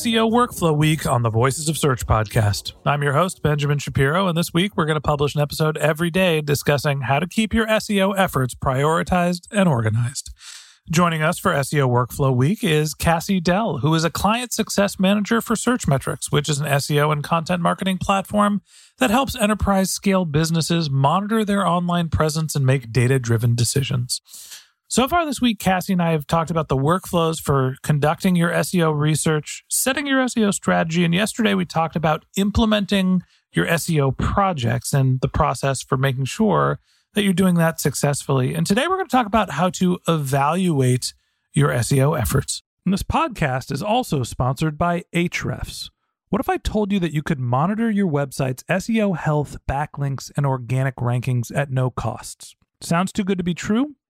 SEO Workflow Week on the Voices of Search podcast. I'm your host, Benjamin Shapiro, and this week we're going to publish an episode every day discussing how to keep your SEO efforts prioritized and organized. Joining us for SEO Workflow Week is Cassie Dell, who is a client success manager for Searchmetrics, which is an SEO and content marketing platform that helps enterprise scale businesses monitor their online presence and make data driven decisions. So far this week, Cassie and I have talked about the workflows for conducting your SEO research, setting your SEO strategy, and yesterday we talked about implementing your SEO projects and the process for making sure that you're doing that successfully. And today we're going to talk about how to evaluate your SEO efforts. And this podcast is also sponsored by Ahrefs. What if I told you that you could monitor your website's SEO health, backlinks, and organic rankings at no costs? Sounds too good to be true?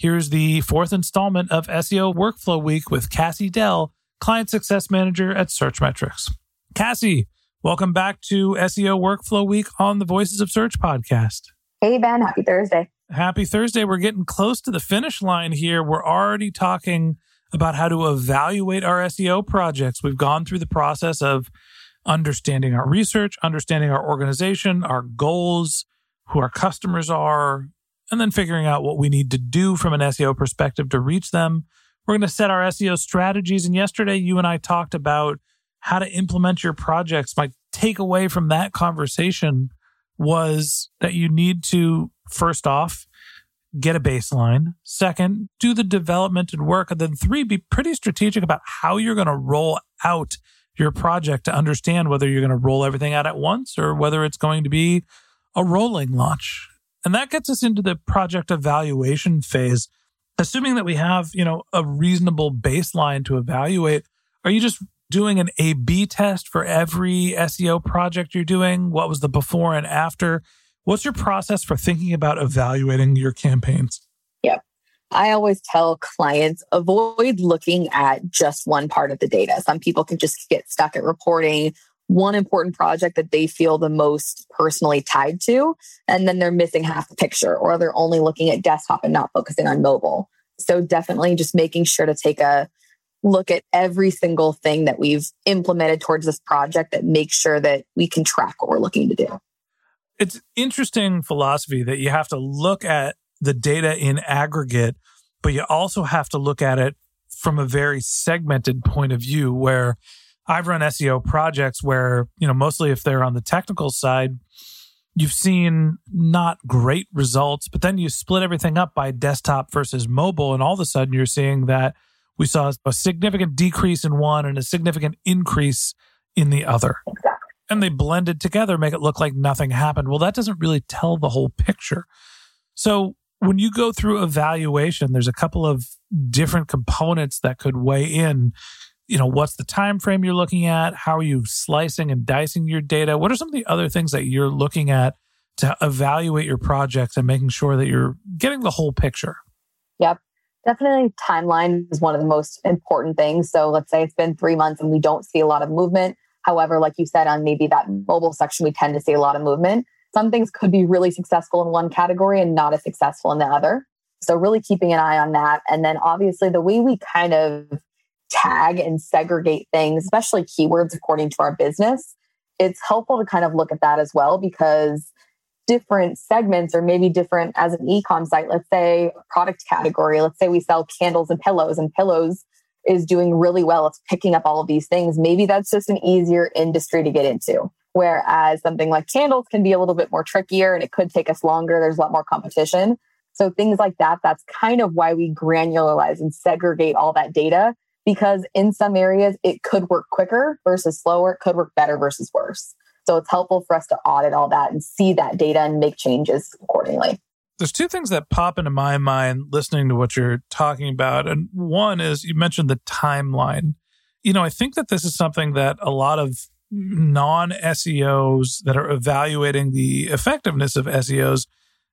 here's the fourth installment of SEO Workflow Week with Cassie Dell, Client Success Manager at Searchmetrics. Cassie, welcome back to SEO Workflow Week on the Voices of Search podcast. Hey, Ben. Happy Thursday. Happy Thursday. We're getting close to the finish line here. We're already talking about how to evaluate our SEO projects. We've gone through the process of understanding our research, understanding our organization, our goals, who our customers are, and then figuring out what we need to do from an SEO perspective to reach them. We're going to set our SEO strategies. And yesterday, you and I talked about how to implement your projects. My takeaway from that conversation was that you need to, first off, get a baseline. Second, do the development and work. And then three, be pretty strategic about how you're going to roll out your project to understand whether you're going to roll everything out at once or whether it's going to be a rolling launch. And that gets us into the project evaluation phase. Assuming that we have, you know, a reasonable baseline to evaluate, are you just doing an A B test for every SEO project you're doing? What was the before and after? What's your process for thinking about evaluating your campaigns? Yeah. I always tell clients avoid looking at just one part of the data. Some people can just get stuck at reporting one important project that they feel the most personally tied to, and then they're missing half the picture, or they're only looking at desktop and not focusing on mobile. So, definitely just making sure to take a look at every single thing that we've implemented towards this project that makes sure that we can track what we're looking to do. It's interesting philosophy that you have to look at the data in aggregate, but you also have to look at it from a very segmented point of view where I've run SEO projects where, you know, mostly if they're on the technical side, you've seen not great results, but then you split everything up by desktop versus mobile. And all of a sudden you're seeing that we saw a significant decrease in one and a significant increase in the other. Exactly. And they blended together, make it look like nothing happened. Well, that doesn't really tell the whole picture. So when you go through evaluation, there's a couple of different components that could weigh in. You know, what's the time frame you're looking at? How are you slicing and dicing your data? What are some of the other things that you're looking at to evaluate your projects and making sure that you're getting the whole picture? Yep. Definitely timeline is one of the most important things. So let's say it's been three months and we don't see a lot of movement. However, like you said, on maybe that mobile section, we tend to see a lot of movement. Some things could be really successful in one category and not as successful in the other. So really keeping an eye on that. And then obviously the way we kind of tag and segregate things, especially keywords according to our business, it's helpful to kind of look at that as well because different segments or maybe different as an e-com site. Let's say product category let's say we sell candles and pillows and pillows is doing really well. It's picking up all of these things. Maybe that's just an easier industry to get into whereas something like candles can be a little bit more trickier and it could take us longer. There's a lot more competition. So things like that that's kind of why we granularize and segregate all that data because in some areas it could work quicker versus slower it could work better versus worse so it's helpful for us to audit all that and see that data and make changes accordingly. There's two things that pop into my mind listening to what you're talking about. And one is you mentioned the timeline. You know, I think that this is something that a lot of non SEOs that are evaluating the effectiveness of SEOs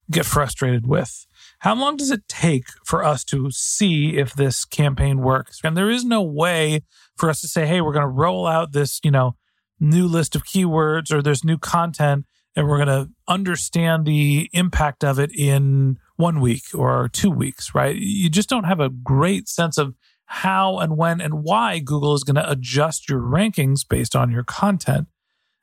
get frustrated with. How long does it take for us to see if this campaign works? And there is no way for us to say, hey, we're going to roll out this, you know, new list of keywords or there's new content and we're going to understand the impact of it in one week or two weeks, right? You just don't have a great sense of how and when and why Google is going to adjust your rankings based on your content.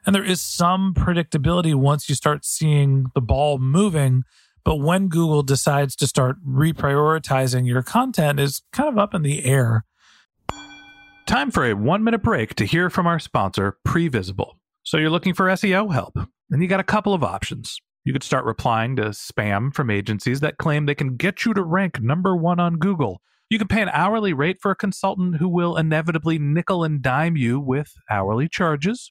And there is some predictability once you start seeing the ball moving. But when Google decides to start reprioritizing your content is kind of up in the air. Time for a one minute break to hear from our sponsor, Previsible. So you're looking for SEO help, and you got a couple of options. You could start replying to spam from agencies that claim they can get you to rank number one on Google. You can pay an hourly rate for a consultant who will inevitably nickel and dime you with hourly charges.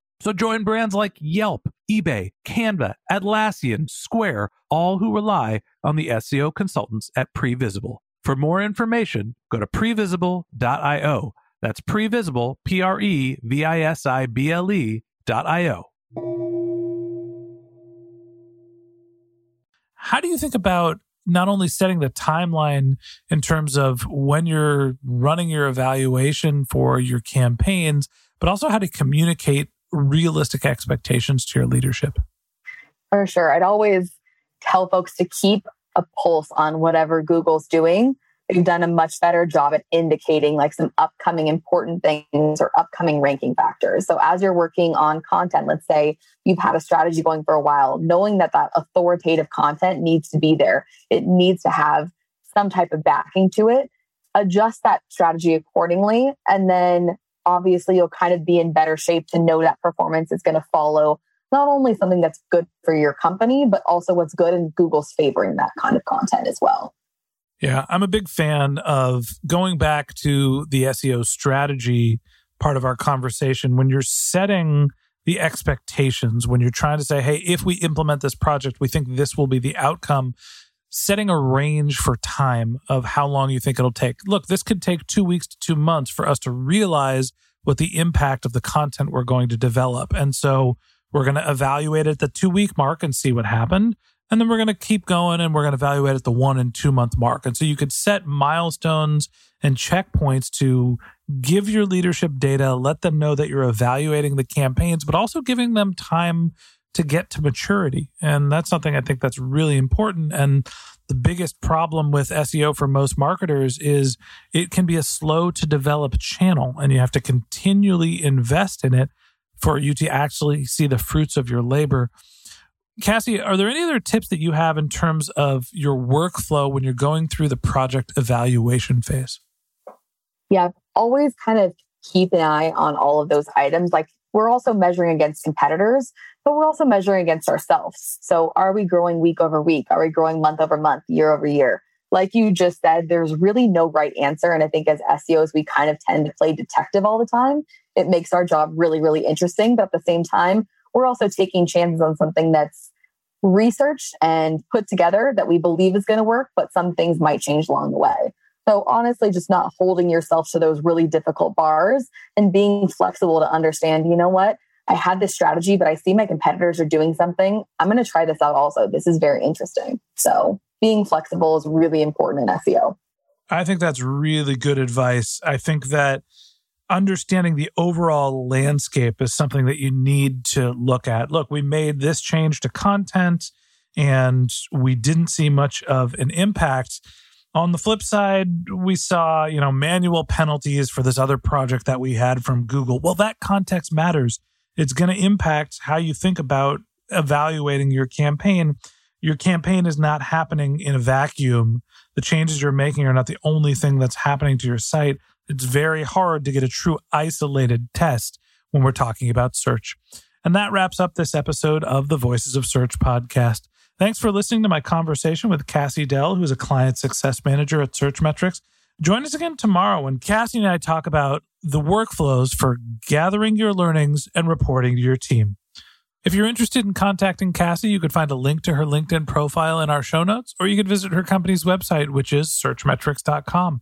So join brands like Yelp, eBay, Canva, Atlassian, Square, all who rely on the SEO consultants at Previsible. For more information, go to previsible.io that's previsible, P R E V I S I B L E dot I O. How do you think about not only setting the timeline in terms of when you're running your evaluation for your campaigns, but also how to communicate realistic expectations to your leadership? For sure. I'd always tell folks to keep a pulse on whatever Google's doing they've done a much better job at indicating like some upcoming important things or upcoming ranking factors. So as you're working on content, let's say you've had a strategy going for a while, knowing that that authoritative content needs to be there, it needs to have some type of backing to it. Adjust that strategy accordingly. And then obviously you'll kind of be in better shape to know that performance is going to follow not only something that's good for your company, but also what's good in Google's favoring that kind of content as well. Yeah, I'm a big fan of going back to the SEO strategy part of our conversation. When you're setting the expectations, when you're trying to say, hey, if we implement this project, we think this will be the outcome, setting a range for time of how long you think it'll take. Look, this could take two weeks to two months for us to realize what the impact of the content we're going to develop. And so we're going to evaluate at the two week mark and see what happened. And then we're going to keep going and we're going to evaluate at the one and two month mark. And so you could set milestones and checkpoints to give your leadership data, let them know that you're evaluating the campaigns, but also giving them time to get to maturity. And that's something I think that's really important. And the biggest problem with SEO for most marketers is it can be a slow to develop channel and you have to continually invest in it for you to actually see the fruits of your labor. Cassie, are there any other tips that you have in terms of your workflow when you're going through the project evaluation phase? Yeah, always kind of keep an eye on all of those items. Like we're also measuring against competitors, but we're also measuring against ourselves. So are we growing week over week? Are we growing month over month, year over year? Like you just said, there's really no right answer. And I think as SEOs, we kind of tend to play detective all the time. It makes our job really, really interesting. But at the same time, we're also taking chances on something that's researched and put together that we believe is going to work, but some things might change along the way. So honestly, just not holding yourself to those really difficult bars and being flexible to understand, you know what? I had this strategy, but I see my competitors are doing something. I'm going to try this out also. This is very interesting. So being flexible is really important in SEO. I think that's really good advice. I think that understanding the overall landscape is something that you need to look at. Look, we made this change to content and we didn't see much of an impact. On the flip side, we saw, you know, manual penalties for this other project that we had from Google. Well, that context matters. It's going to impact how you think about evaluating your campaign. Your campaign is not happening in a vacuum. The changes you're making are not the only thing that's happening to your site it's very hard to get a true isolated test when we're talking about search. And that wraps up this episode of the Voices of Search podcast. Thanks for listening to my conversation with Cassie Dell, who's a client success manager at Searchmetrics. Join us again tomorrow when Cassie and I talk about the workflows for gathering your learnings and reporting to your team. If you're interested in contacting Cassie, you could find a link to her LinkedIn profile in our show notes, or you could visit her company's website, which is searchmetrics.com.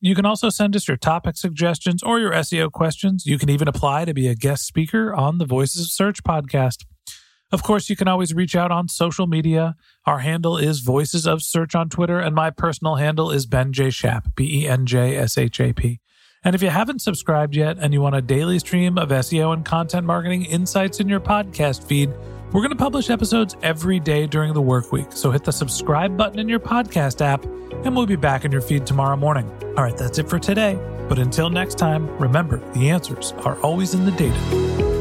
You can also send us your topic suggestions or your SEO questions. You can even apply to be a guest speaker on the Voices of Search podcast. Of course, you can always reach out on social media. Our handle is Voices of Search on Twitter, and my personal handle is Ben J. Shap, B E N J S H A P. And if you haven't subscribed yet and you want a daily stream of SEO and content marketing insights in your podcast feed, we're going to publish episodes every day during the work week. So hit the subscribe button in your podcast app, and we'll be back in your feed tomorrow morning. All right, that's it for today. But until next time, remember the answers are always in the data.